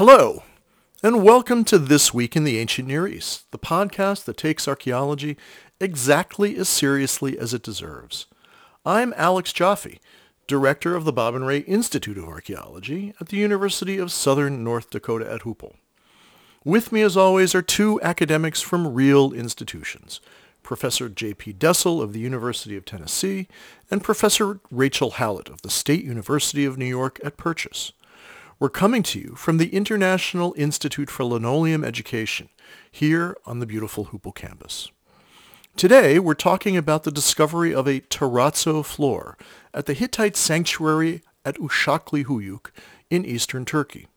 Hello, and welcome to This Week in the Ancient Near East, the podcast that takes archaeology exactly as seriously as it deserves. I'm Alex Joffe, director of the Bob and Ray Institute of Archaeology at the University of Southern North Dakota at Hoople. With me, as always, are two academics from real institutions, Professor J.P. Dessel of the University of Tennessee and Professor Rachel Hallote of the State University of New York at Purchase. We're coming to you from the International Institute for Linoleum Education here on the beautiful Hoople campus. Today, we're talking about the discovery of a terrazzo floor at the Hittite sanctuary at Uşaklı Höyük in eastern Turkey.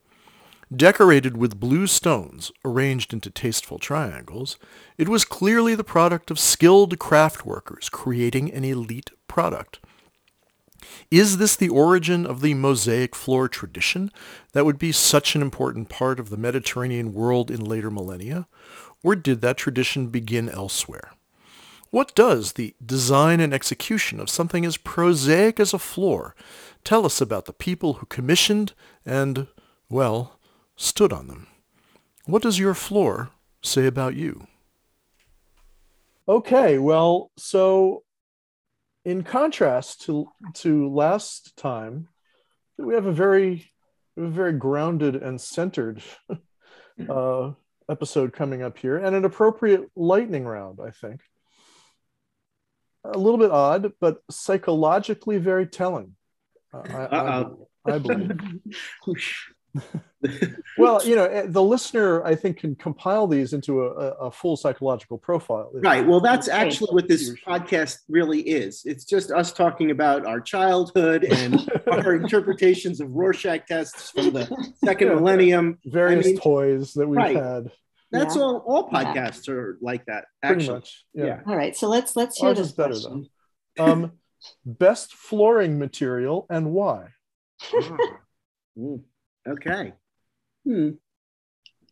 Decorated with blue stones arranged into tasteful triangles, it was clearly the product of skilled craft workers creating an elite product. Is this the origin of the mosaic floor tradition that would be such an important part of the Mediterranean world in later millennia? Or did that tradition begin elsewhere? What does the design and execution of something as prosaic as a floor tell us about the people who commissioned and, well, stood on them? What does your floor say about you? Okay, well, so in contrast to to last time, we have a very a very grounded and centered uh, episode coming up here, and an appropriate lightning round, I think. A little bit odd, but psychologically very telling. Uh, I, I, I believe. well, you know, eh, the listener, I think, can compile these into a, a full psychological profile. Right. Well, that's actually what this podcast really is. It's just us talking about our childhood and our interpretations of Rorschach tests from the second yeah. millennium. Various I mean, toys that we've right. had. That's yeah. all. All podcasts yeah. are like that. Actually. Pretty much. Yeah. yeah. All right. So let's let's hear Ours this better question. though. Um, best flooring material and why? Mm. Okay. Hmm.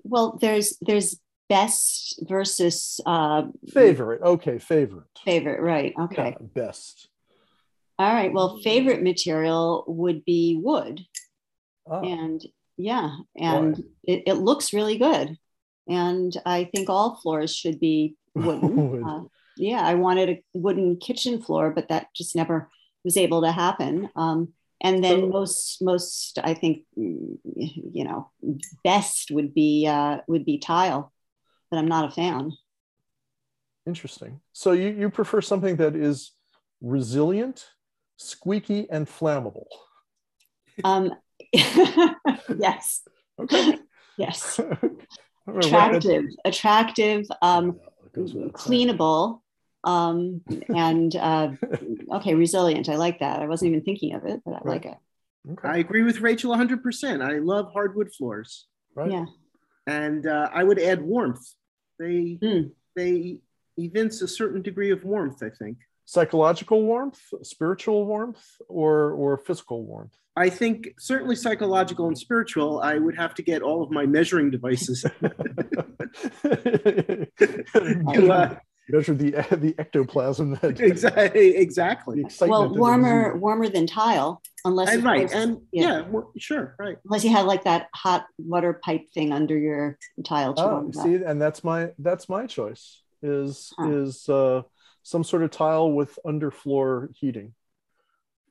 Well, there's there's best versus uh, favorite. Okay, favorite. Favorite, right? Okay. Yeah, best. All right. Well, favorite material would be wood, oh. and yeah, and it, it, looks really good. And I think all floors should be wooden. Wood. uh, yeah, I wanted a wooden kitchen floor, but that just never was able to happen. Um, and then most most i think you know best would be uh, would be tile but i'm not a fan. Interesting. So you, you prefer something that is resilient squeaky and flammable. Um yes. Okay. Yes. Attractive attractive um cleanable um, and uh, okay, resilient. I like that. I wasn't even thinking of it, but I right. like it. Okay. I agree with Rachel 100%. I love hardwood floors. Right. Yeah. And uh, I would add warmth. They mm. they evince a certain degree of warmth, I think. Psychological warmth, spiritual warmth, or or physical warmth? I think certainly psychological and spiritual. I would have to get all of my measuring devices. to, uh, measure the the ectoplasm that exactly exactly well warmer warmer than tile unless and right and yeah. yeah. sure right unless you have like that hot water pipe thing under your tile oh, see and that's my that's my choice is huh. is uh some sort of tile with underfloor heating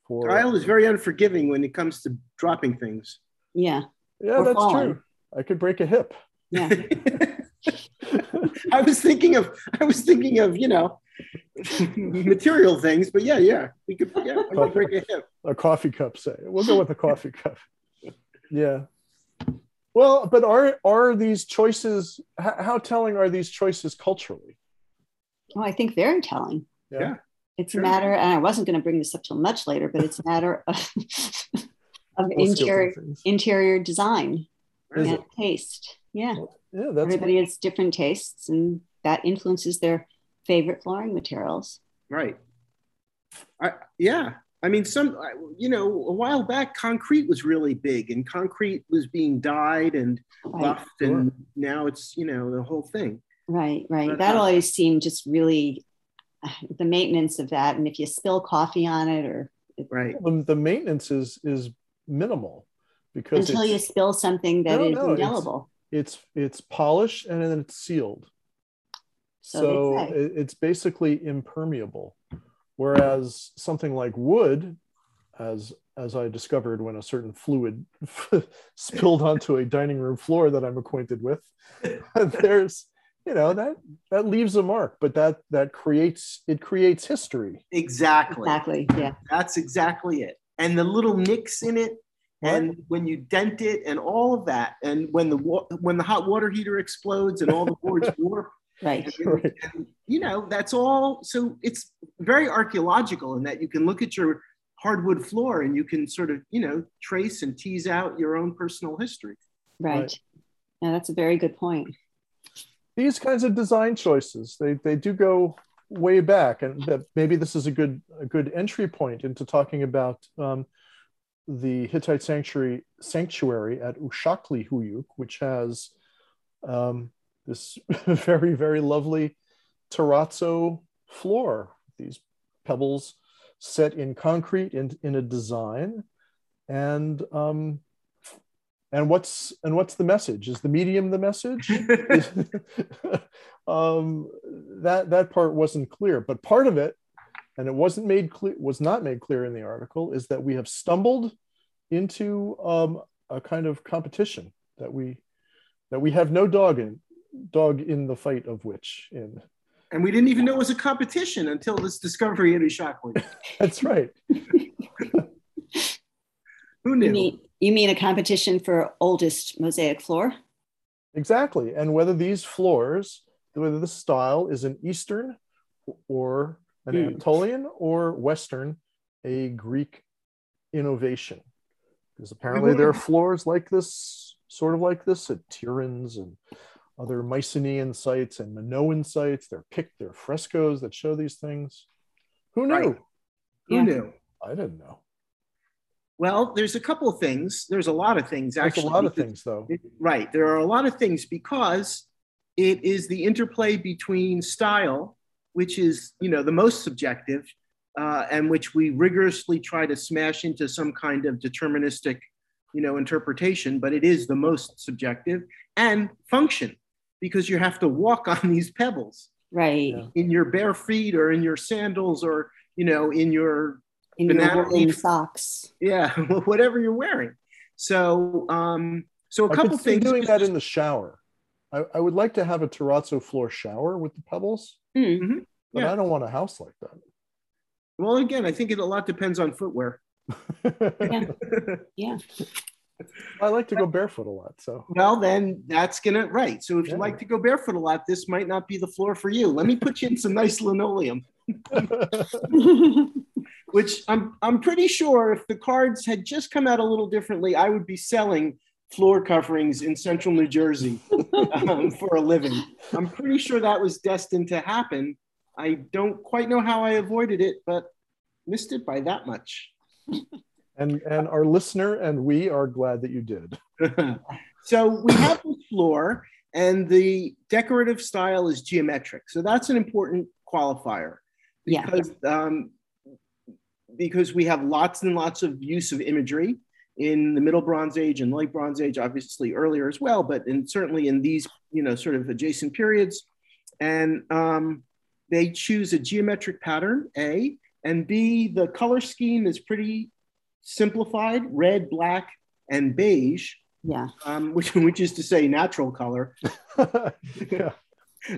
for tile is very unforgiving when it comes to dropping things yeah yeah or that's falling. true i could break a hip yeah I was thinking of I was thinking of you know material things, but yeah, yeah, we could yeah, we break a hip. A coffee cup, say. We'll go with a coffee cup. Yeah. Well, but are are these choices? How, how telling are these choices culturally? Oh, I think very telling. Yeah. yeah. It's sure. a matter, and I wasn't going to bring this up till much later, but it's a matter of, of interior interior design and taste. Yeah yeah, that's everybody has different tastes, and that influences their favorite flooring materials. Right. I, yeah, I mean, some, you know, a while back, concrete was really big, and concrete was being dyed and buffed, right. and now it's, you know, the whole thing. Right, right. But, that uh, always seemed just really the maintenance of that, and if you spill coffee on it, or right, the, the maintenance is is minimal because until you spill something that no, is no, indelible. It's, it's, it's polished and then it's sealed. So, so it, it's basically impermeable. Whereas something like wood, as as I discovered when a certain fluid spilled onto a dining room floor that I'm acquainted with, there's you know that that leaves a mark, but that that creates it creates history. Exactly. Exactly. Yeah. That's exactly it. And the little nicks in it, what? and when you dent it, and all of that, and when the when the hot water heater explodes and all the boards warp, Right. And. And, you know, that's all. So it's very archaeological in that you can look at your hardwood floor and you can sort of, you know, trace and tease out your own personal history. Right. right. Yeah, that's a very good point. These kinds of design choices, they, they do go way back, and that maybe this is a good a good entry point into talking about um, the Hittite sanctuary sanctuary at Uşaklı Höyük, which has um, this very, very lovely terrazzo floor, these pebbles set in concrete in, in a design. And um, and what's and what's the message? Is the medium the message? um, that that part wasn't clear, but part of it, and it wasn't made clear, was not made clear in the article, is that we have stumbled into um, a kind of competition that we that we have no dog in dog in the fight of which in and we didn't even know it was a competition until this discovery in Uşaklı. That's right. Who knew? You mean, you mean a competition for oldest mosaic floor? Exactly. And whether these floors, whether the style is an Eastern or an mm. Anatolian or Western, a Greek innovation. Because apparently there are floors like this, sort of like this at Tiryns and other Mycenaean sites and Minoan sites. They're picked, they're frescoes that show these things. Who knew? Right. Who yeah. knew? I didn't know. Well, there's a couple of things. There's a lot of things actually. There's a lot of things though. It, right. There are a lot of things because it is the interplay between style, which is, you know, the most subjective, uh, and which we rigorously try to smash into some kind of deterministic, you know, interpretation, but it is the most subjective, and function, because you have to walk on these pebbles. Right. In your bare feet or in your sandals or you know in your in banana your leaf socks. Yeah whatever you're wearing. So um so a I couple things doing that in the shower. I, I, would like to have a terrazzo floor shower with the pebbles mm-hmm. but yeah. i don't want a house like that well again i think it a lot depends on footwear yeah yeah I like to go barefoot a lot. So well, then that's gonna right. So if yeah. you like to go barefoot a lot, this might not be the floor for you. Let me put you in some nice linoleum. Which I'm I'm pretty sure if the cards had just come out a little differently, I would be selling floor coverings in central New Jersey um, for a living. I'm pretty sure that was destined to happen. I don't quite know how I avoided it, but missed it by that much and and our listener and we are glad that you did. so we have the floor, and the decorative style is geometric. So that's an important qualifier because yeah. um, because we have lots and lots of use of imagery in the Middle Bronze Age and Late Bronze Age, obviously earlier as well, but in, certainly in these you know sort of adjacent periods, and um, they choose a geometric pattern A, and B the color scheme is pretty simplified red, black, and beige. Yeah. Um, which, which is to say natural color. yeah.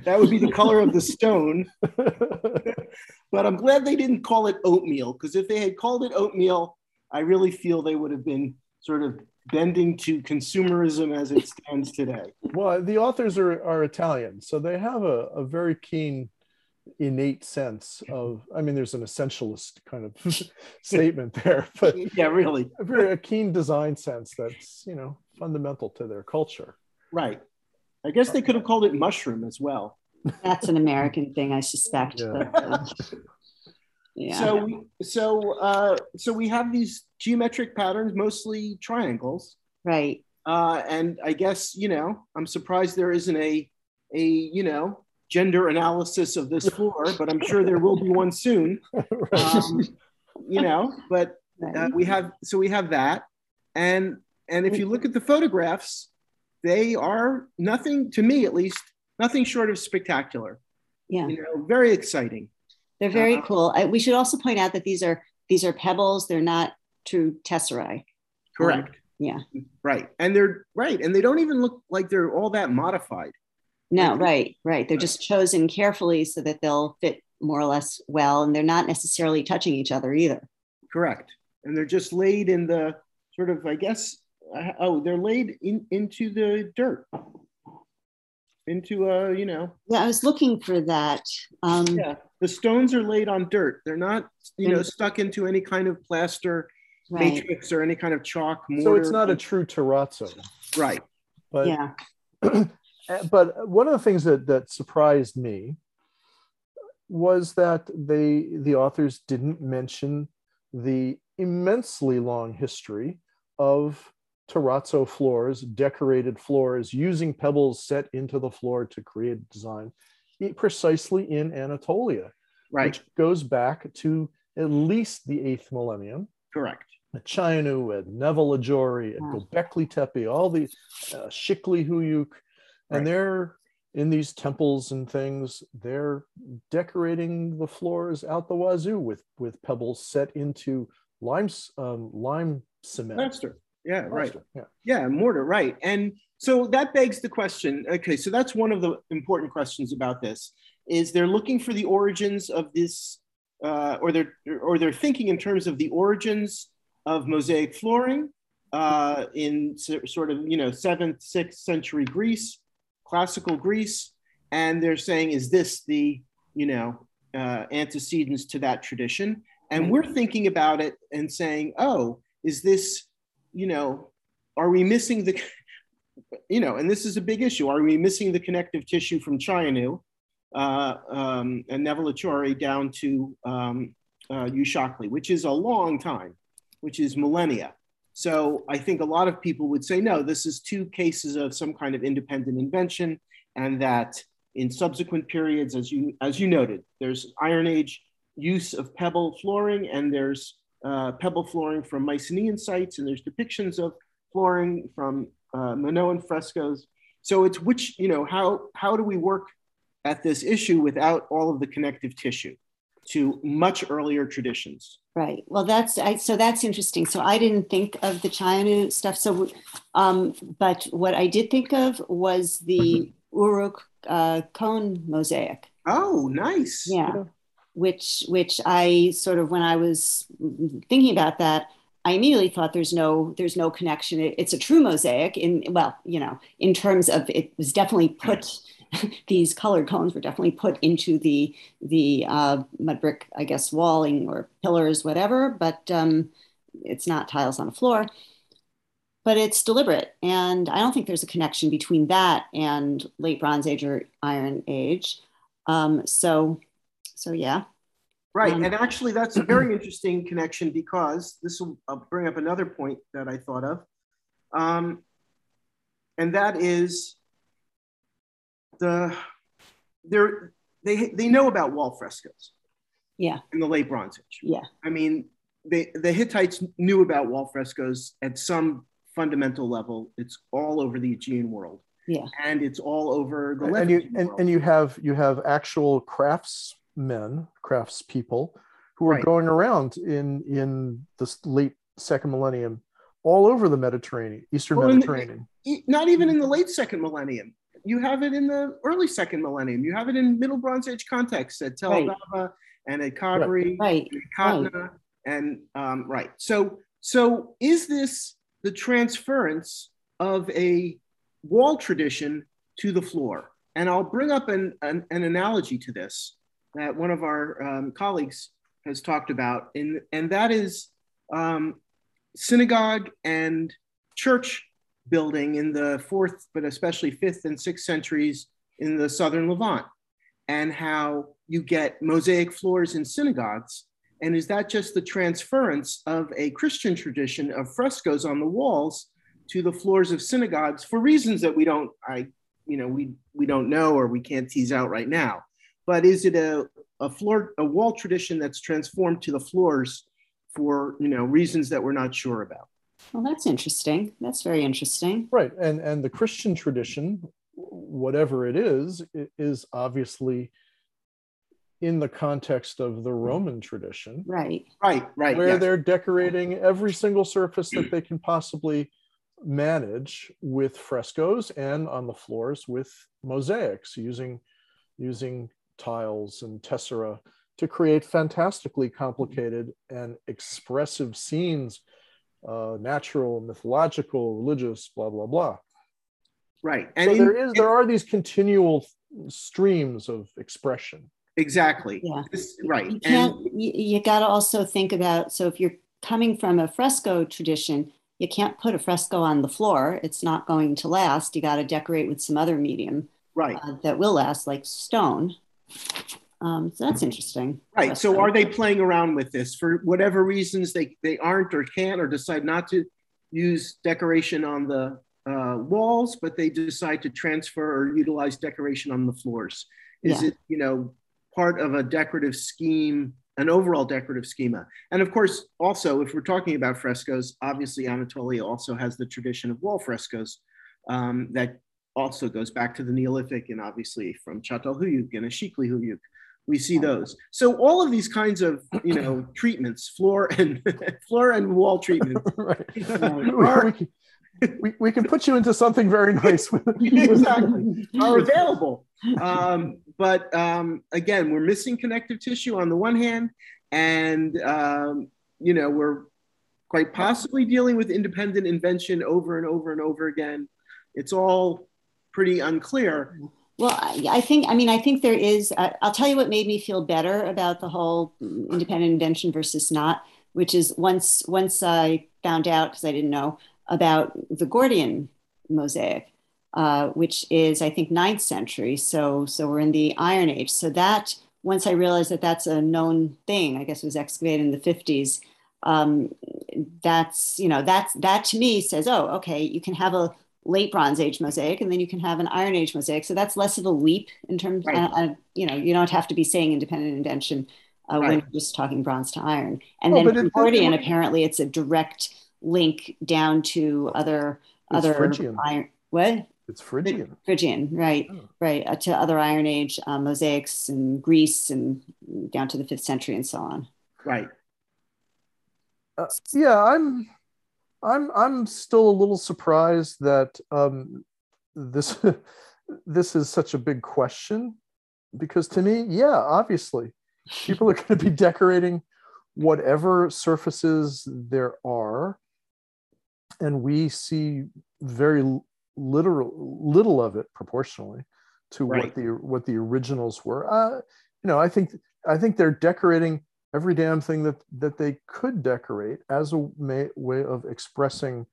That would be the color of the stone. but I'm glad they didn't call it oatmeal because if they had called it oatmeal, I really feel they would have been sort of bending to consumerism as it stands today. Well, the authors are, are Italian, so they have a, a very keen innate sense of i mean there's an essentialist kind of statement there but yeah really. a very a keen design sense that's you know fundamental to their culture. Right. I guess they could have called it mushroom as well. That's an american thing i suspect. Yeah. Uh, but. Yeah. So so uh, so we have these geometric patterns, mostly triangles. Right. Uh, and I guess you know I'm surprised there isn't a a you know gender analysis of this floor, but I'm sure there will be one soon. Um, you know, but uh, we have so we have that, and and if you look at the photographs, they are nothing to me at least nothing short of spectacular. Yeah, you know, very exciting. They're very uh, cool. I, we should also point out that these are these are pebbles. They're not true tesserae. Correct. Um, yeah. Right, and they're right, and they don't even look like they're all that modified. No, right, right. They're just chosen carefully so that they'll fit more or less well, and they're not necessarily touching each other either. Correct, and they're just laid in the sort of, I guess, uh, oh, they're laid in into the dirt, into a, uh, you know. Yeah, I was looking for that. Um, yeah, the stones are laid on dirt. They're not, you know, stuck into any kind of plaster right. matrix or any kind of chalk. Mortar. So it's not a true terrazzo. Right. But yeah. but one of the things that that surprised me was that they the authors didn't mention the immensely long history of terrazzo floors, decorated floors, using pebbles set into the floor to create design, precisely in Anatolia, right. which goes back to at least the eighth millennium. Correct. At Çayönü, at Nevalı Çori, at Gobekli Tepe, all the uh, Shikli Huyuk, and right. they're in these temples and things they're decorating the floors out the wazoo with with pebbles set into lime um, lime cement plaster yeah right. Yeah. Yeah mortar right and so that begs the question okay so that's one of the important questions about this is they're looking for the origins of this uh, or they're or they're thinking in terms of the origins of mosaic flooring uh, in sort of you know seventh sixth century greece classical Greece, and they're saying, is this the, you know, uh, antecedents to that tradition? And we're thinking about it and saying, oh, is this, you know, are we missing the, you know, and this is a big issue. Are we missing the connective tissue from Çayönü uh, um, and Nevalı Çori down to um, uh, Uşaklı, which is a long time, which is millennia. So I think a lot of people would say, no, this is two cases of some kind of independent invention, and that in subsequent periods, as you as you noted, there's Iron Age use of pebble flooring, and there's uh, pebble flooring from Mycenaean sites, and there's depictions of flooring from uh, Minoan frescoes. So it's which you know how how do we work at this issue without all of the connective tissue to much earlier traditions? Right. Well, that's I, so that's interesting. So I didn't think of the Çayönü stuff. So, um, but what I did think of was the mm-hmm. Uruk uh, cone mosaic. Oh, nice. Yeah. Which which I sort of when I was thinking about that, I immediately thought there's no there's no connection. It, it's a true mosaic in well, you know, in terms of it was definitely put these colored cones were definitely put into the the uh, mud brick, I guess, walling or pillars, whatever. But um, it's not tiles on a floor. But it's deliberate, and I don't think there's a connection between that and late Bronze Age or Iron Age. Um, so, so yeah. Right, um, and actually, that's a very interesting connection because this will bring up another point that I thought of, um, and that is the they're they they know about wall frescoes. Yeah. In the late Bronze Age. Yeah. I mean, they, the Hittites knew about wall frescoes at some fundamental level. It's all over the Aegean world. Yeah. And it's all over the and you and, and, you have you have actual craftsmen, craftspeople who are right. going around in in the late second millennium all over the Mediterranean, Eastern well, Mediterranean. The, not even in the late second millennium you have it in the early second millennium. You have it in Middle Bronze Age contexts at Tel right. And at Kabri, right. and Qatna, right. and um, right. So, so is this the transference of a wall tradition to the floor? And I'll bring up an, an, an analogy to this that one of our um, colleagues has talked about, and, and that is um, synagogue and church building in the fourth, but especially fifth and sixth centuries in the southern Levant, and how you get mosaic floors in synagogues And is that just the transference of a Christian tradition of frescoes on the walls to the floors of synagogues for reasons that we don't, I, you know, we we don't know or we can't tease out right now. But is it a a floor a wall tradition that's transformed to the floors for you know reasons that we're not sure about? Well, that's interesting. That's very interesting. Right, and and the Christian tradition, whatever it is, is obviously in the context of the Roman tradition. Right. Right, right. Where yes. they're decorating every single surface that they can possibly manage with frescoes and on the floors with mosaics using using tiles and tessera to create fantastically complicated and expressive scenes uh, natural mythological religious blah blah blah right and so in, there is there are these continual streams of expression Exactly. Yeah. This, right. You can't. And, you, you got to also think about. So if you're coming from a fresco tradition, you can't put a fresco on the floor. It's not going to last. You got to decorate with some other medium. Right. Uh, that will last, like stone. Um, so that's interesting. Right. So are they playing around with this for whatever reasons they they aren't or can't or decide not to use decoration on the uh, walls, but they decide to transfer or utilize decoration on the floors? Is yeah. it you know part of a decorative scheme, an overall decorative schema. And of course, also, if we're talking about frescoes, obviously Anatolia also has the tradition of wall frescoes um, that also goes back to the Neolithic and obviously from Çatalhöyük and Işıklıhöyük. We see those. So all of these kinds of, you know, treatments, floor and floor and wall treatments, are, we, we can put you into something very nice. exactly. Are available. Um, but um, again, we're missing connective tissue on the one hand, and um, you know we're quite possibly dealing with independent invention over and over and over again. It's all pretty unclear. Well, I think, I mean, I think there is, uh, I'll tell you what made me feel better about the whole independent invention versus not, which is once, once I found out, because I didn't know, about the Gordion mosaic, uh, which is I think ninth century. So so we're in the Iron Age. So that once I realized that that's a known thing, I guess it was excavated in the 50s. Um, that's you know that's that to me says oh okay you can have a late Bronze Age mosaic and then you can have an Iron Age mosaic. So that's less of a leap in terms right. uh, uh, you know you don't have to be saying independent invention uh, right. when you're just talking bronze to iron. And well, then Gordion apparently it's a direct link down to other other Phrygian. iron. What? It's Phrygian. Phrygian, right, oh. right, uh, to other Iron Age uh, mosaics in Greece and down to the fifth century and so on. Right. Uh, yeah, I'm, I'm, I'm still a little surprised that um, this, this is such a big question, because to me, yeah, obviously, people are going to be decorating whatever surfaces there are and we see very literal little of it proportionally to right. what the what the originals were uh, you know i think i think they're decorating every damn thing that that they could decorate as a may, way of expressing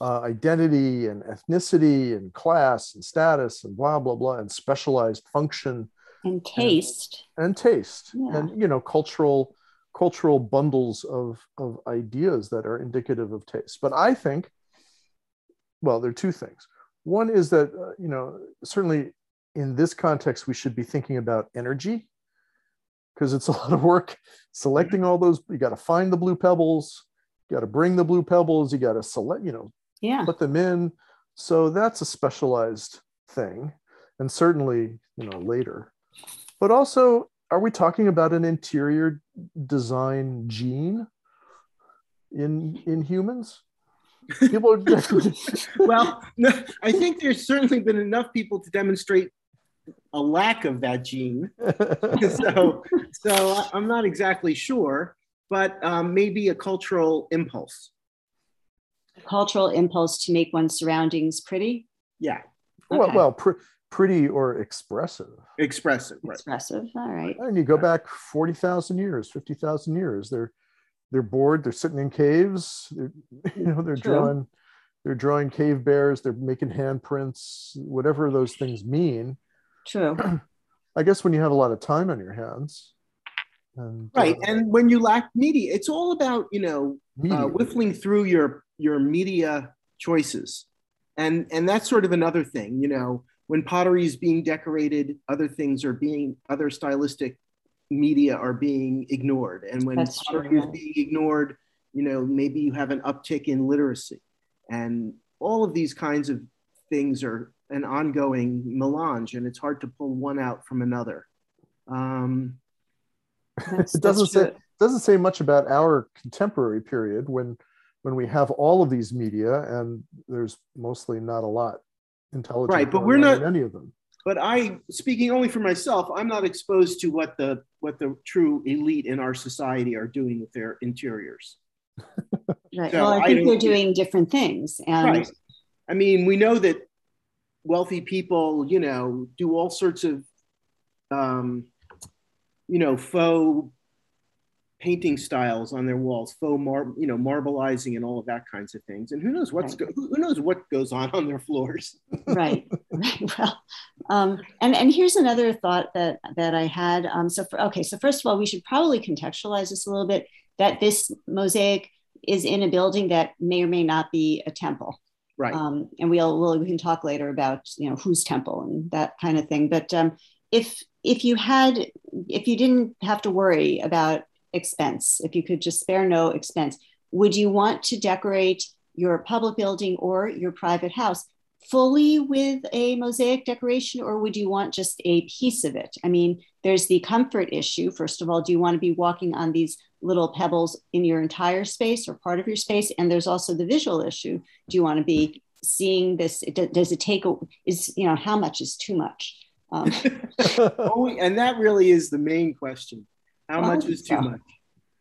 uh, identity and ethnicity and class and status and blah blah blah and specialized function and taste and, and taste yeah. and you know cultural cultural bundles of, of ideas that are indicative of taste. But I think, well, there are two things. One is that, uh, you know, certainly in this context, we should be thinking about energy because it's a lot of work selecting all those. You got to find the blue pebbles, you got to bring the blue pebbles, you got to select, you know, yeah. put them in. So that's a specialized thing. And certainly, you know, later. But also, are we talking about an interior design gene in in humans? People are well, no, I think there's certainly been enough people to demonstrate a lack of that gene. so, so I'm not exactly sure, but um, maybe a cultural impulse. A cultural impulse to make one's surroundings pretty. Yeah. Okay. Well, well, pr- pretty or expressive. Expressive, right. Expressive. All right. And you go back 40,000 years, 50,000 years. They're they're bored, they're sitting in caves, they're, you know, they're True. drawing they're drawing cave bears, they're making handprints, whatever those things mean. True. I guess when you have a lot of time on your hands, And, right, uh, and when you lack media, it's all about you know uh, whiffling through your your media choices, and and that's sort of another thing. You know, when pottery is being decorated, other things are being other stylistic media are being ignored, and when that's pottery true. is being ignored, you know, maybe you have an uptick in literacy, and all of these kinds of things are an ongoing melange, and it's hard to pull one out from another. Um, it doesn't say doesn't say much about our contemporary period when when we have all of these media and there's mostly not a lot intelligent right but we're not any of them but i speaking only for myself i'm not exposed to what the what the true elite in our society are doing with their interiors right so well i think I they're doing different things and right. i mean we know that wealthy people you know do all sorts of um, you know, faux painting styles on their walls, faux mar- you know, marbleizing and all of that kinds of things. And who knows what's right. go- who knows what goes on on their floors. right, right. Well, um, and and here's another thought that that I had. Um, so for, okay, so first of all, we should probably contextualize this a little bit. That this mosaic is in a building that may or may not be a temple. Right. Um, and we'll, we'll we can talk later about you know whose temple and that kind of thing. But um, if if you had if you didn't have to worry about expense if you could just spare no expense would you want to decorate your public building or your private house fully with a mosaic decoration or would you want just a piece of it i mean there's the comfort issue first of all do you want to be walking on these little pebbles in your entire space or part of your space and there's also the visual issue do you want to be seeing this does it take a, is you know how much is too much um, and that really is the main question. How much is too much?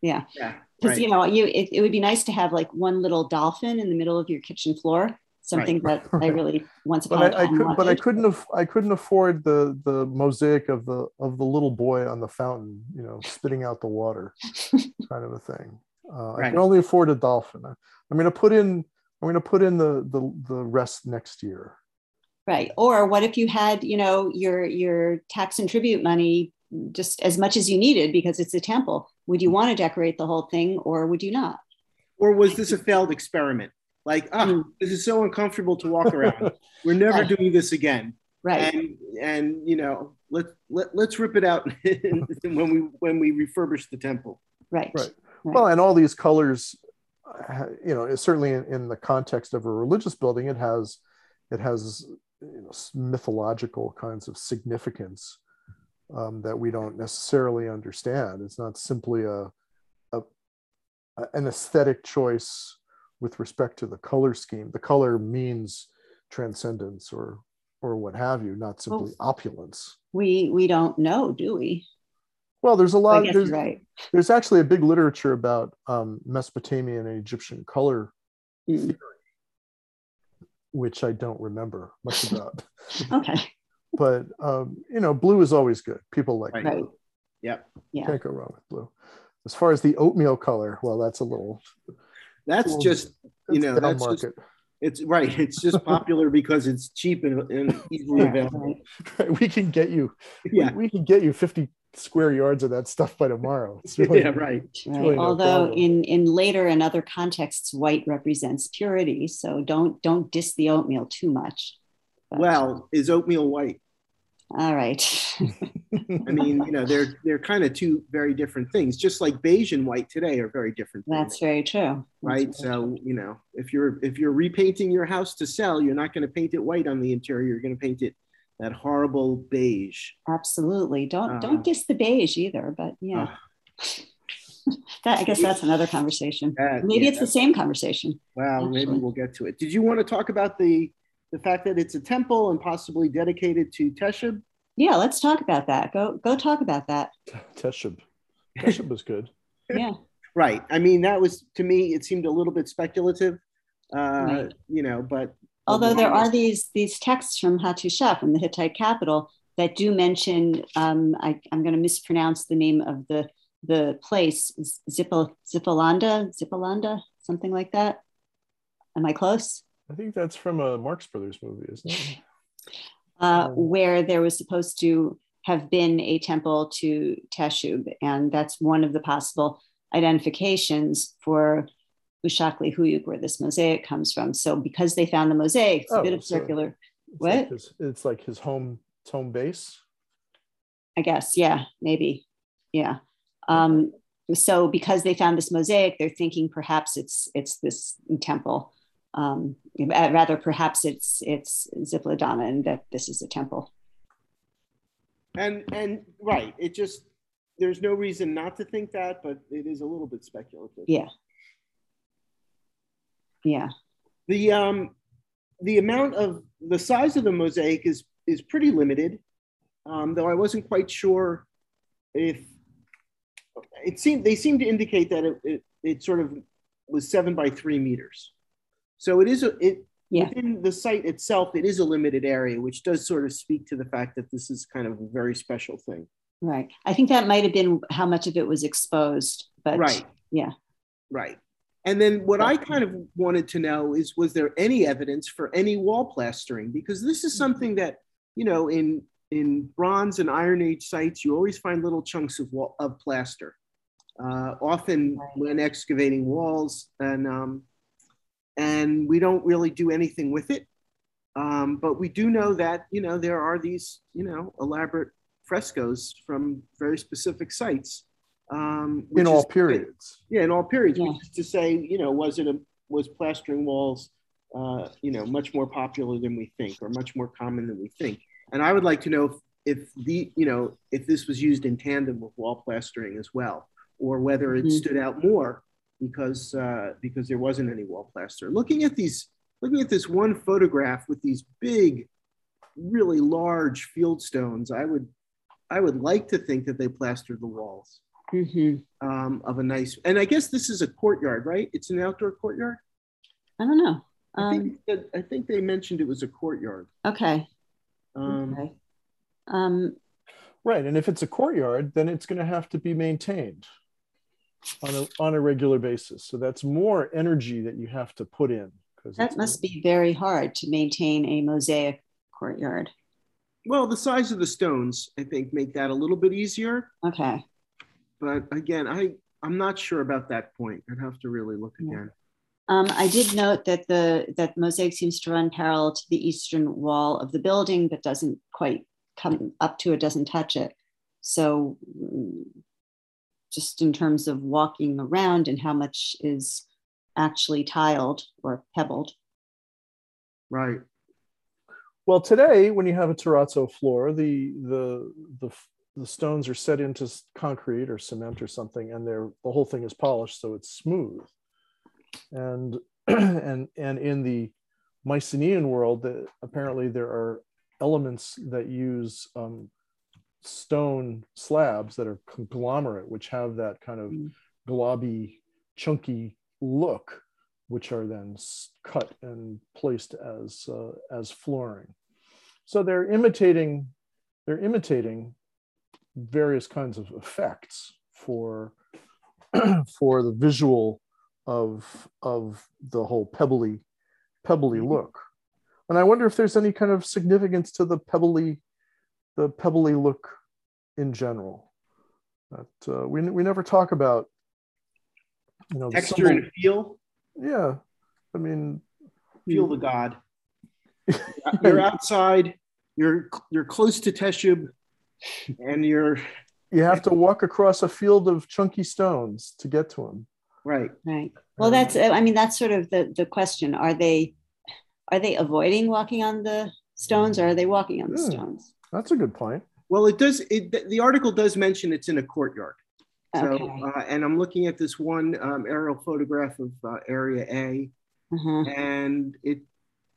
Yeah. Yeah. Because right. you know, you it, it, would be nice to have like one little dolphin in the middle of your kitchen floor. Something right. that I really once upon but I, I could, but I couldn't have I couldn't afford the the mosaic of the of the little boy on the fountain, you know, spitting out the water, kind of a thing. Uh, right. I can only afford a dolphin. I'm going to put in I'm going to put in the the the rest next year. Right. Or what if you had, you know, your your tax and tribute money just as much as you needed because it's a temple? Would you want to decorate the whole thing or would you not? Or was this a failed experiment? Like, oh, mm. this is so uncomfortable to walk around. We're never right. doing this again. Right. And and you know, let, let let's rip it out when we when we refurbish the temple. Right. Right. right. Well, and all these colors, you know, certainly in, in the context of a religious building, it has it has you know, mythological kinds of significance um, that we don't necessarily understand. It's not simply a, a an aesthetic choice with respect to the color scheme. The color means transcendence or or what have you, not simply well, opulence. We we don't know, do we? Well, there's a lot. There's, right. there's actually a big literature about um, Mesopotamian and Egyptian color mm. theory which I don't remember much about. okay. But um, you know, blue is always good. People like right. blue. Yep. Yeah. Can't go wrong with blue. As far as the oatmeal color, well, that's a little. That's little, just you know that's market. Just, it's right. It's just popular because it's cheap and, and easily available. Right. We can get you. Yeah. We, we can get you fifty square yards of that stuff by tomorrow. Really, yeah, right. right. Really Although no in in later and other contexts, white represents purity, so don't don't diss the oatmeal too much. But, well, uh, is oatmeal white? All right. I mean, you know, they're they're kind of two very different things. Just like beige and white today are very different. Things, That's very true. Right. That's so true. you know, if you're if you're repainting your house to sell, you're not going to paint it white on the interior. You're going to paint it that horrible beige. Absolutely. Don't uh, don't diss the beige either, but yeah. Uh, that I guess that's another conversation. That, maybe yeah, it's the same conversation. Well, actually. maybe we'll get to it. Did you want to talk about the the fact that it's a temple and possibly dedicated to Teshub? Yeah, let's talk about that. Go go talk about that. Teshub. Teshub was good. yeah. Right. I mean, that was to me. It seemed a little bit speculative. Uh, right. You know, but Although there are these these texts from Hattusa from the Hittite capital that do mention, um, I, am going to mispronounce the name of the the place, Zippal, Zippalanda, Zippalanda, something like that. Am I close? I think that's from a Marx Brothers movie, isn't it? Uh, um, where there was supposed to have been a temple to Teshub, and that's one of the possible identifications for Uşaklı Höyük, where this mosaic comes from. So because they found the mosaic, it's oh, a bit of so circular. It's what? Like his, it's like his home his home base. I guess, yeah, maybe, yeah. Um, so because they found this mosaic, they're thinking perhaps it's it's this temple. Um, rather, perhaps it's it's Ziplodana, and that this is a temple. And and right, it just there's no reason not to think that, but it is a little bit speculative. Yeah. Yeah. The um the amount of the size of the mosaic is is pretty limited, um, though I wasn't quite sure if it seemed they seemed to indicate that it, it, it sort of was seven by three meters. So it is a, it yeah. within the site itself, it is a limited area, which does sort of speak to the fact that this is kind of a very special thing. Right. I think that might have been how much of it was exposed, but right. Yeah. Right. And then what I kind of wanted to know is was there any evidence for any wall plastering? Because this is something that, you know, in in Bronze and Iron Age sites, you always find little chunks of wall, of plaster. Uh, often when excavating walls, and um, and we don't really do anything with it. Um, but we do know that you know there are these you know elaborate frescoes from very specific sites um, in all periods. Yeah, in all periods. Yeah. Which is to say, you know, was it a was plastering walls, uh, you know, much more popular than we think, or much more common than we think? And I would like to know if, if the you know if this was used in tandem with wall plastering as well, or whether it mm-hmm. stood out more because uh, because there wasn't any wall plaster. Looking at these, looking at this one photograph with these big, really large field stones, I would I would like to think that they plastered the walls mm-hmm. um, of a nice. And I guess this is a courtyard, right? It's an outdoor courtyard. I don't know. Um, I, think that, I think they mentioned it was a courtyard. Okay. Um, okay. Um, right, and if it's a courtyard, then it's going to have to be maintained on a on a regular basis. So that's more energy that you have to put in. Because that must be very hard to maintain a mosaic courtyard. Well, the size of the stones, I think, make that a little bit easier. Okay. But again, I I'm not sure about that point. I'd have to really look again. Um, I did note that the that mosaic seems to run parallel to the eastern wall of the building, but doesn't quite come up to it, doesn't touch it. So, mm, just in terms of walking around and how much is actually tiled or pebbled. Right. Well, today, when you have a terrazzo floor, the the the the stones are set into concrete or cement or something, and they're the whole thing is polished, so it's smooth. And and and in the Mycenaean world, that apparently there are elements that use um, stone slabs that are conglomerate, which have that kind of mm. globby, chunky look, which are then cut and placed as uh, as flooring. So they're imitating they're imitating various kinds of effects for for the visual of of the whole pebbly pebbly mm-hmm. look. And i wonder if there's any kind of significance to the pebbly the pebbly look in general. That uh, we, we never talk about you know texture and feel? Yeah i mean feel the god. You're outside you're you're close to teshub and you're you have to walk across a field of chunky stones to get to them right. Right. Well that's i mean that's sort of the the question. Are they are they avoiding walking on the stones or are they walking on the hmm. stones? That's a good point. Well it does it the article does mention it's in a courtyard. So okay. uh, and i'm looking at this one um, aerial photograph of uh, area a. Uh-huh. and it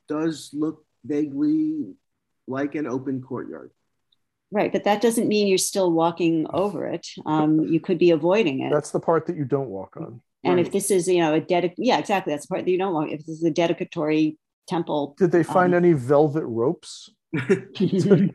does look vaguely like an open courtyard Right, but that doesn't mean you're still walking over it. Um, you could be avoiding it. That's the part that you don't walk on. And right. if this is, you know, a dedic, yeah, exactly. That's the part that you don't walk. If this is a dedicatory temple, did they find um, any velvet ropes to,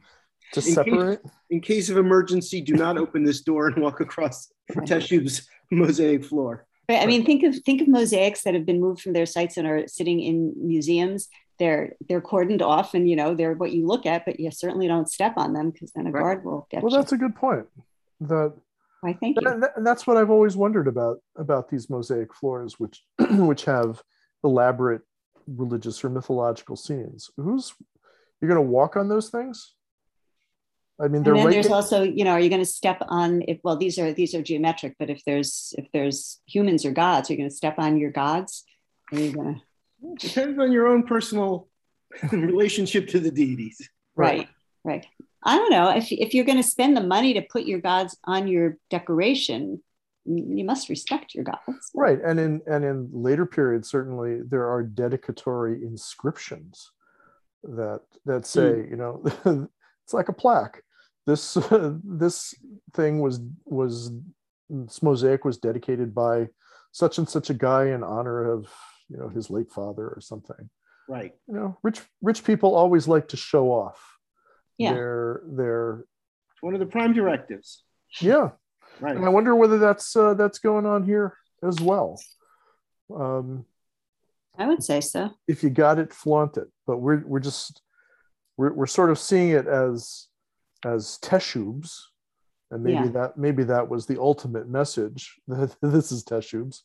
to separate? In case, in case, of emergency, do not open this door and walk across Teshub's mosaic floor. Right. I mean, think of think of mosaics that have been moved from their sites and are sitting in museums they're they're cordoned off and you know they're what you look at but you certainly don't step on them because then a right. guard will get you. well you. that's a good point that I think and that's what I've always wondered about about these mosaic floors which which have elaborate religious or mythological scenes who's you're going to walk on those things I mean, and then right there's there. also, you know, are you going to step on if well, these are these are geometric, but if there's if there's humans or gods, are you going to step on your gods? Are you going to Depends on your own personal relationship to the deities. Right, right. I don't know. If, if you're going to spend the money to put your gods on your decoration, you must respect your gods. Right. And in and in later periods, certainly there are dedicatory inscriptions that that say, mm. you know, it's like a plaque. This uh, this thing was was this mosaic was dedicated by such and such a guy in honor of you know his late father or something. Right. You know rich rich people always like to show off yeah. their their one of the prime directives. Yeah. Right. And i wonder whether that's uh, that's going on here as well. Um i would say so. if you got it flaunt it. But we're we're just we're, we're sort of seeing it as as teshubs and maybe yeah. that maybe that was the ultimate message that this is teshubs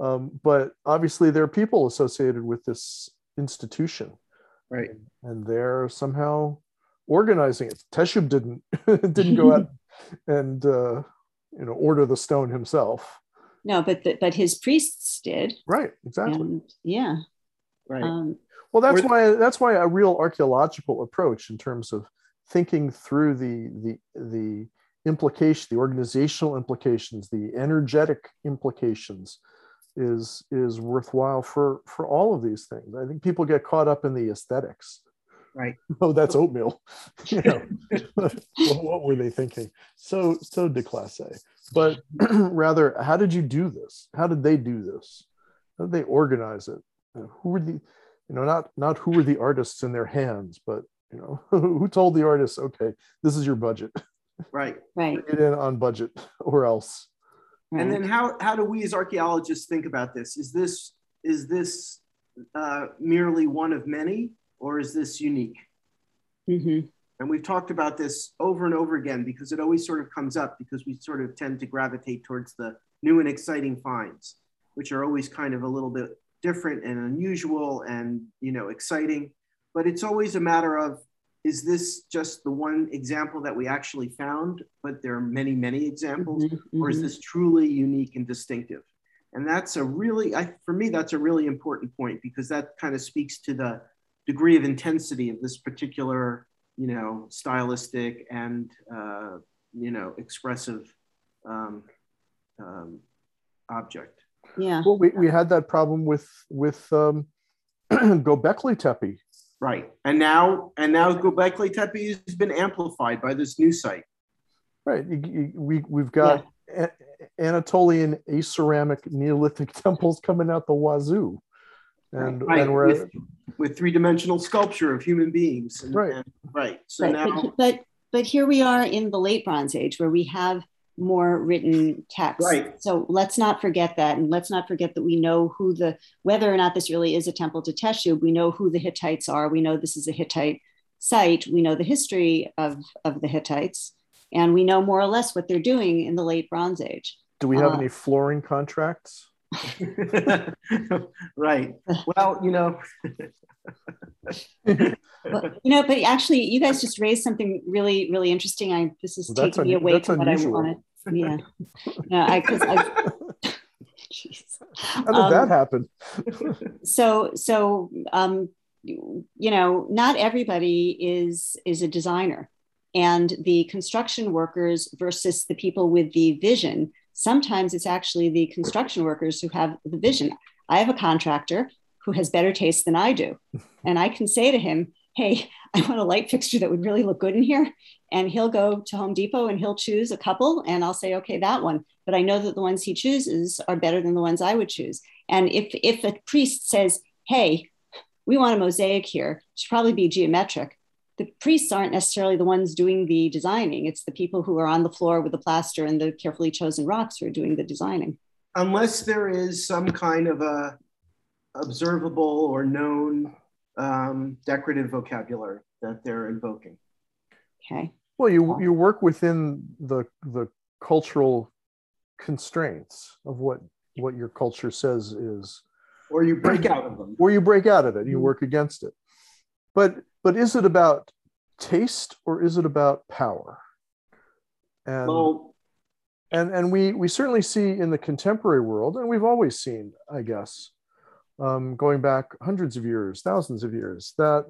um, but obviously, there are people associated with this institution, right? And they're somehow organizing it. Teshub didn't didn't go out and uh, you know order the stone himself. No, but the, but his priests did. Right. Exactly. And, yeah. Right. Um, well, that's why that's why a real archaeological approach in terms of thinking through the the the implication, the organizational implications, the energetic implications is is worthwhile for for all of these things. I think people get caught up in the aesthetics. Right. Oh, that's oatmeal. you know, what were they thinking? So so déclassé. But rather, how did you do this? How did they do this? How did they organize it? who were the, you know, not not who were the artists in their hands, but you know, who told the artists, okay, this is your budget. Right. Right. Get in on budget or else. And then how, how do we as archaeologists think about this? Is this, is this uh, merely one of many or is this unique? Mm-hmm. And we've talked about this over and over again because it always sort of comes up because we sort of tend to gravitate towards the new and exciting finds, which are always kind of a little bit different and unusual and you know exciting. But it's always a matter of is this just the one example that we actually found, but there are many, many examples, mm-hmm, or is mm-hmm. this truly unique and distinctive? And that's a really, I, for me, that's a really important point because that kind of speaks to the degree of intensity of this particular, you know, stylistic and, uh, you know, expressive um, um, object. Yeah. Well, we, we had that problem with with um, Gobekli Tepe Right. And now and now Gobekli Tepe has been amplified by this new site. Right. We we've got yeah. Anatolian aceramic Neolithic temples coming out the wazoo. And, right. and we're with, with three-dimensional sculpture of human beings. And, right. And, right. So right. now but, but but here we are in the late Bronze Age where we have more written text. Right. So let's not forget that. And let's not forget that we know who the, whether or not this really is a temple to Teshub, we know who the Hittites are. We know this is a Hittite site. We know the history of, of the Hittites. And we know more or less what they're doing in the late Bronze Age. Do we have uh, any flooring contracts? right. Well, you know. well, you know, but actually, you guys just raised something really, really interesting. I this is well, taking un- me away from unusual. what I wanted. Yeah, no, I because I. How did um, that happen? so, so um, you know, not everybody is is a designer, and the construction workers versus the people with the vision. Sometimes it's actually the construction workers who have the vision. I have a contractor who has better taste than I do. And I can say to him, Hey, I want a light fixture that would really look good in here. And he'll go to Home Depot and he'll choose a couple. And I'll say, Okay, that one. But I know that the ones he chooses are better than the ones I would choose. And if, if a priest says, Hey, we want a mosaic here, it should probably be geometric. The priests aren't necessarily the ones doing the designing. It's the people who are on the floor with the plaster and the carefully chosen rocks who are doing the designing. Unless there is some kind of a observable or known um, decorative vocabulary that they're invoking. Okay. Well, you you work within the the cultural constraints of what what your culture says is or you break out of them or you break out of it you mm-hmm. work against it but but is it about taste or is it about power? And well, and and we we certainly see in the contemporary world and we've always seen i guess um, going back hundreds of years thousands of years that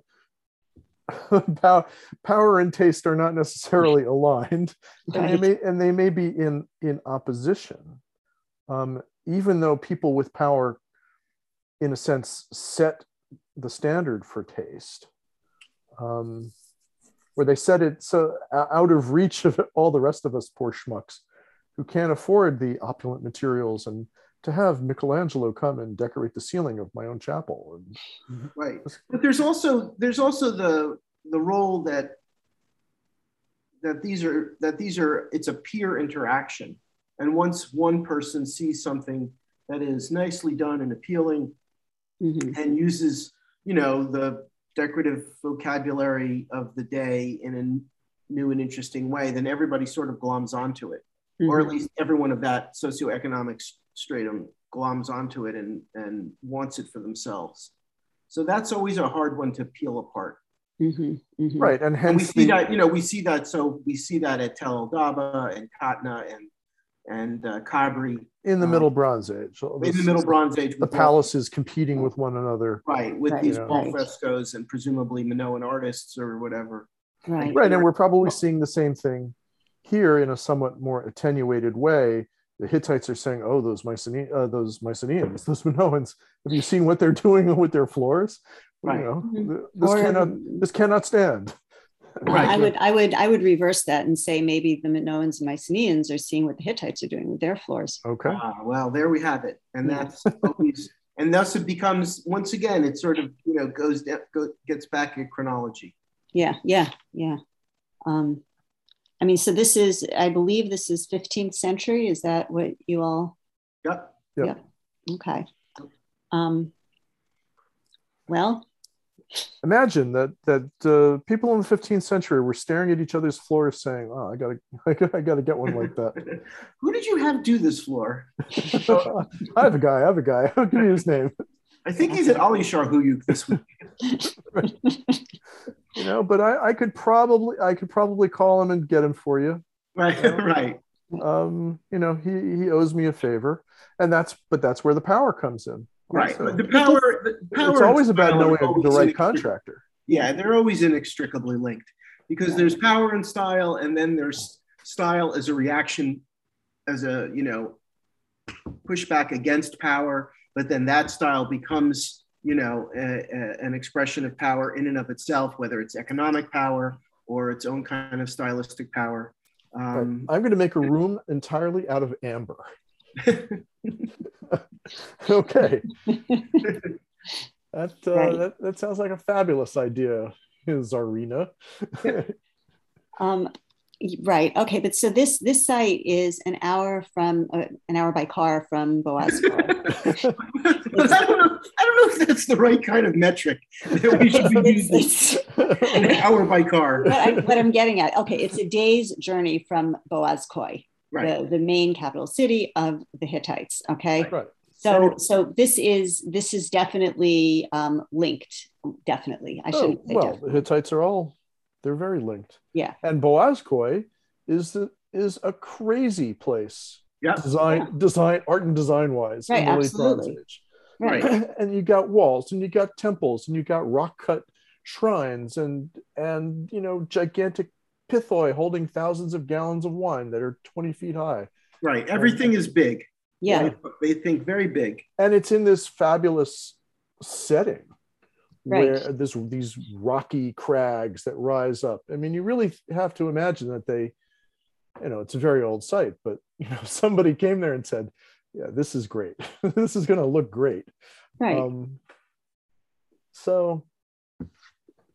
power and taste are not necessarily aligned and they may and they may be in in opposition. Um, even though people with power in a sense set the standard for taste um, where they set it so out of reach of all the rest of us poor schmucks who can't afford the opulent materials and to have Michelangelo come and decorate the ceiling of my own chapel. And, right. But there's also there's also the the role that that these are that these are it's a peer interaction. And once one person sees something that is nicely done and appealing mm-hmm. and uses, you know, the decorative vocabulary of the day in a new and interesting way, then everybody sort of gloms onto it. Mm-hmm. Or at least everyone of that socioeconomic stratum gloms onto it and, and wants it for themselves. So that's always a hard one to peel apart. Mm-hmm, mm-hmm. Right, and hence and we see the, that you know we see that so we see that at Tel el and Qatna and and uh, Kabri in the um, Middle Bronze Age. In the Middle Bronze Age, the palaces competing with one another. Right, with right, these right. frescoes and presumably Minoan artists or whatever. Right, right, and we're probably seeing the same thing here in a somewhat more attenuated way the Hittites are saying, "Oh, those Mycenaeans, uh, those Mycenaeans, those Minoans. Have you seen what they're doing with their floors? Right. You know, mm-hmm. this or, cannot this cannot stand." Right. I would I would I would reverse that and say maybe the Minoans and Mycenaeans are seeing what the Hittites are doing with their floors. Okay. Uh, well, there we have it, and that's always and thus it becomes once again it sort of you know goes down, go, gets back in chronology. Yeah, yeah, yeah. Um, I mean, so this is, I believe this is 15th century. Is that what you all? Yep. Yep. yep. Okay. Um, well, imagine that that uh, people in the 15th century were staring at each other's floors, saying, "Oh, I gotta, I gotta, get one like that." Who did you have do this floor? I have a guy. I have a guy. I'll give you his name. I think he's at Alişar Höyük this week. you know, but I, I could probably I could probably call him and get him for you. Right, you know? right. Um, you know, he he owes me a favor, and that's but that's where the power comes in. Right, so, the power, the power. It's always about knowing the right contractor. Yeah, they're always inextricably linked because there's power and style, and then there's style as a reaction, as a you know, pushback against power. But then that style becomes you know, a, a, an expression of power in and of itself, whether it's economic power or its own kind of stylistic power. Um, I'm going to make a room entirely out of amber. okay. that, uh, right. that, that sounds like a fabulous idea, Czarina. um, Right. Okay. But so this this site is an hour from uh, an hour by car from Boaz. I, don't know, I don't know if that's the right kind of metric that we should be using. an hour by car. What, I, am getting at. Okay, it's a day's journey from Boğazköy, right. the, the main capital city of the Hittites. Okay. Right. So, so this is this is definitely um, linked. Definitely, I shouldn't oh, well, definitely. the Hittites are all they're very linked. Yeah. And Boğazköy is the is a crazy place. Yeah. Design, yeah. design, art and design wise right, in the absolutely. late Bronze Age. Right. and you got walls and you got temples and you got rock cut shrines and and you know gigantic pithoi holding thousands of gallons of wine that are 20 feet high. Right. Everything and, is big. Yeah. They, they think very big. And it's in this fabulous setting right. where this these rocky crags that rise up. I mean, you really have to imagine that they, you know, it's a very old site, but you know, somebody came there and said, "Yeah, this is great. this is going to look great." Right. Um, so.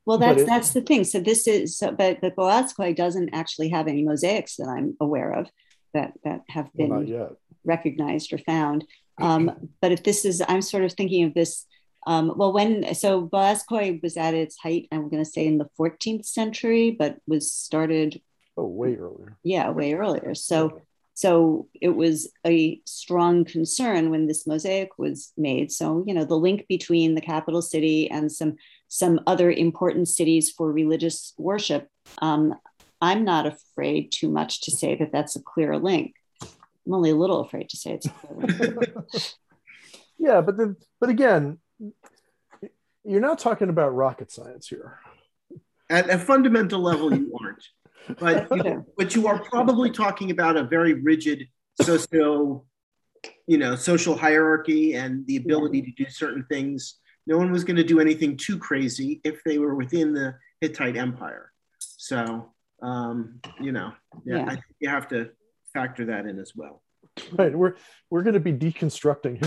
Well, that's it, that's the thing. So this is, so, but but Boğazköy doesn't actually have any mosaics that I'm aware of that that have been well, recognized or found. Um, but if this is, I'm sort of thinking of this Um, well, when so Boğazköy was at its height, I'm going to say in the 14th century, but was started. Oh, way earlier. Yeah, way earlier. So, so it was a strong concern when this mosaic was made. So, you know, the link between the capital city and some some other important cities for religious worship. Um, I'm not afraid too much to say that that's a clear link. I'm only a little afraid to say it's a clear link. yeah, but then, but again, you're not talking about rocket science here. At a fundamental level, you aren't. But you, but you are probably talking about a very rigid socio, you know, social hierarchy and the ability to do certain things. No one was going to do anything too crazy if they were within the Hittite Empire. So, um, you know, yeah, yeah. I think you have to factor that in as well. Right, we're we're going to be deconstructing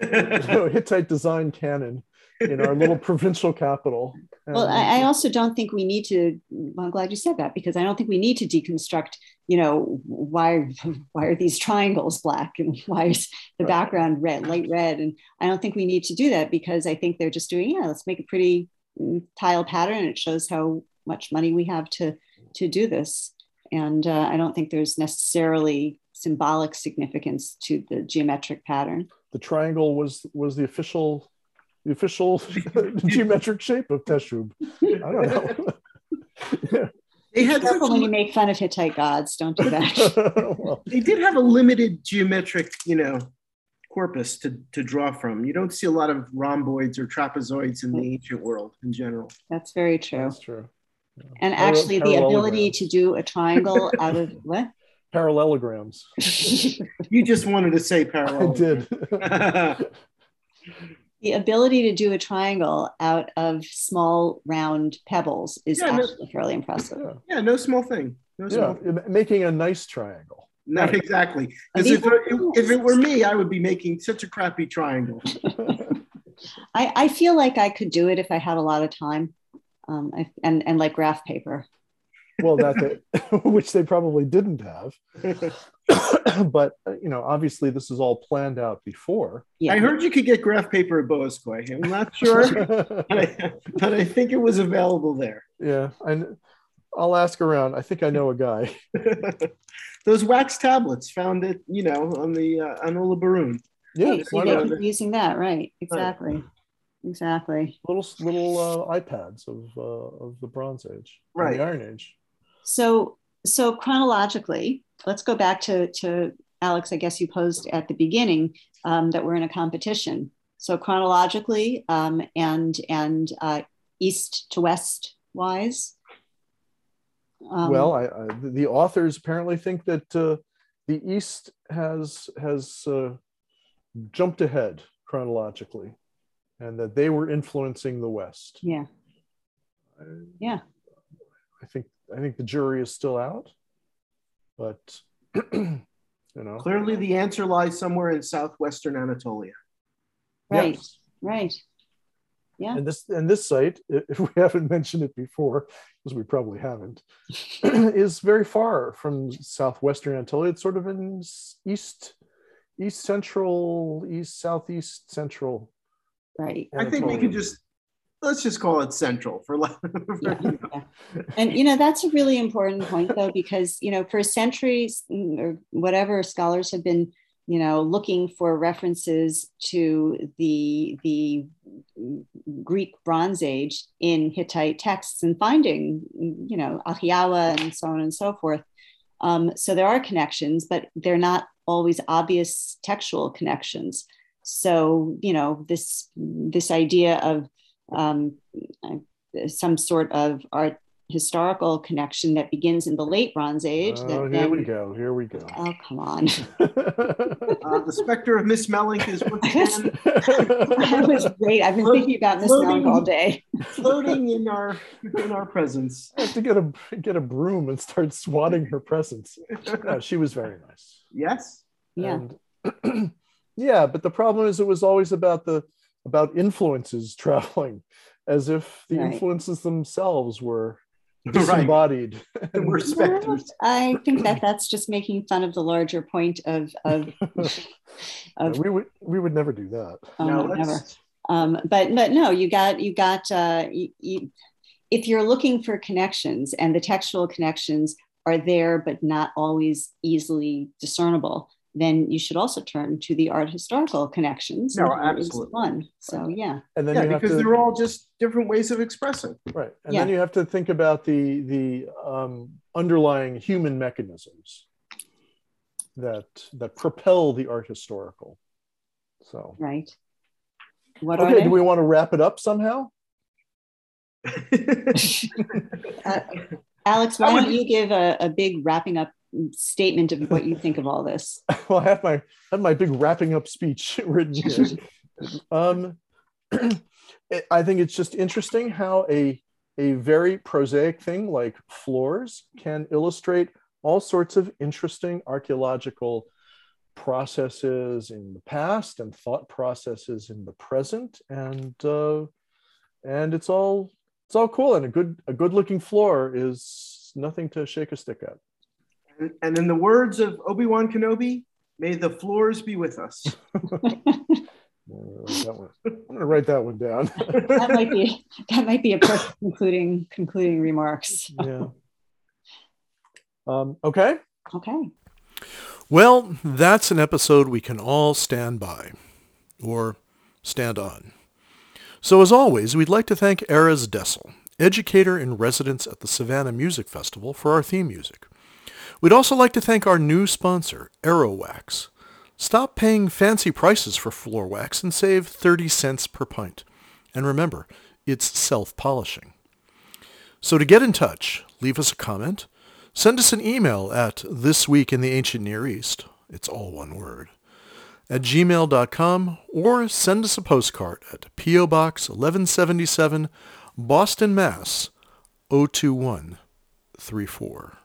Hittite, Hittite design canon in our little provincial capital. Well, I, I, also don't think we need to. Well, I'm glad you said that because I don't think we need to deconstruct. You know, why why are these triangles black and why is the right. background red, light red? And I don't think we need to do that because I think they're just doing. Yeah, let's make a pretty mm, tile pattern. It shows how much money we have to to do this, and uh, I don't think there's necessarily symbolic significance to the geometric pattern. The triangle was was the official the official geometric shape of Teshub. I don't know. yeah. They had careful when you make fun of Hittite gods. Don't do that. well, they did have a limited geometric, you know, corpus to, to draw from. You don't see a lot of rhomboids or trapezoids in the mm. ancient world in general. That's very true. That's true. Yeah. And actually, the ability to do a triangle out of what? Parallelograms. you just wanted to say parallel. I did the ability to do a triangle out of small round pebbles is yeah, actually no, fairly impressive. Yeah. yeah. no small thing. No small yeah, thing. making a nice triangle. Not right. exactly. Because if, if, it were me, I would be making such a crappy triangle. I, I feel like I could do it if I had a lot of time, um, I, and and like graph paper well, that they, which they probably didn't have. but uh, you know, obviously, this is all planned out before. Yeah. I heard you could get graph paper at Boğazköy. I'm not sure, but, I, but, I, think it was available there. Yeah, and I'll ask around. I think I know a guy. Those wax tablets found it, you know, on the uh, on Uluburun. Yeah, right, using that, right? Exactly. Right. Exactly. Little little uh, iPads of uh, of the Bronze Age, right? The Iron Age. So, so chronologically, let's go back to, to Alex. I guess you posed at the beginning um, that we're in a competition. So chronologically um, and and uh, east to west wise. Um, well, I, I, the authors apparently think that uh, the east has has uh, jumped ahead chronologically, and that they were influencing the west. Yeah. yeah. I think I think the jury is still out, but you know, clearly the answer lies somewhere in southwestern Anatolia. Right. Yes. Right. Yeah. And this and this site, if we haven't mentioned it before, because we probably haven't, is very far from southwestern Anatolia. It's sort of in east, east central, east southeast central. Right. Anatolia. I think we can just let's just call it central for, for yeah, yeah. and you know that's a really important point though because you know for centuries mm, or whatever scholars have been you know looking for references to the the greek bronze age in hittite texts and finding you know Ahhiyawa and so on and so forth. Um, so there are connections but they're not always obvious textual connections. So you know this this idea of um, some sort of art historical connection that begins in the late Bronze Age. Oh, here then, we go. Here we go. Oh, come on. uh, the specter of Miss Mellink is once again. that was great. I've been Float, thinking about Miss Mellink all day. floating in our in our presence. I have to get a get a broom and start swatting her presence. No, she was very nice. Yes. Yeah. And, yeah, but the problem is it was always about the about influences traveling as if the right. influences themselves were disembodied right. we're specters i think that that's just making fun of the larger point of of, of we would we would never do that um, no never. Um, but but no, you got you got uh, you, you, if you're looking for connections and the textual connections are there but not always easily discernible, then you should also turn to the art historical connections. No, absolutely. One. So yeah. And then yeah, because to, they're all just different ways of expressing. Right. And yeah. then you have to think about the the um, underlying human mechanisms that that propel the art historical. So right. What okay, do we want to wrap it up somehow? uh, Alex, why don't you give a, a big wrapping up statement of what you think of all this? well, I have my I have my big wrapping up speech written here. um, I think it's just interesting how a a very prosaic thing like floors can illustrate all sorts of interesting archaeological processes in the past and thought processes in the present and uh, and it's all it's all cool and a good a good looking floor is nothing to shake a stick at and, and in the words of obi-wan kenobi may the floors be with us I'm gonna write that one down. that might be that might be a perfect concluding concluding remarks. Yeah. Um, okay. Okay. Well, that's an episode we can all stand by, or stand on. So as always, we'd like to thank Erez Dessel, educator in residence at the Savannah Music Festival, for our theme music. We'd also like to thank our new sponsor, Aerowax. Stop paying fancy prices for floor wax and save 30 cents per pint. And remember, it's self-polishing. So to get in touch, leave us a comment, Send us an email at thisweekintheancientneareast, it's all one word, at gmail.com or send us a postcard at P.O. Box 1177, Boston, Mass. 02134.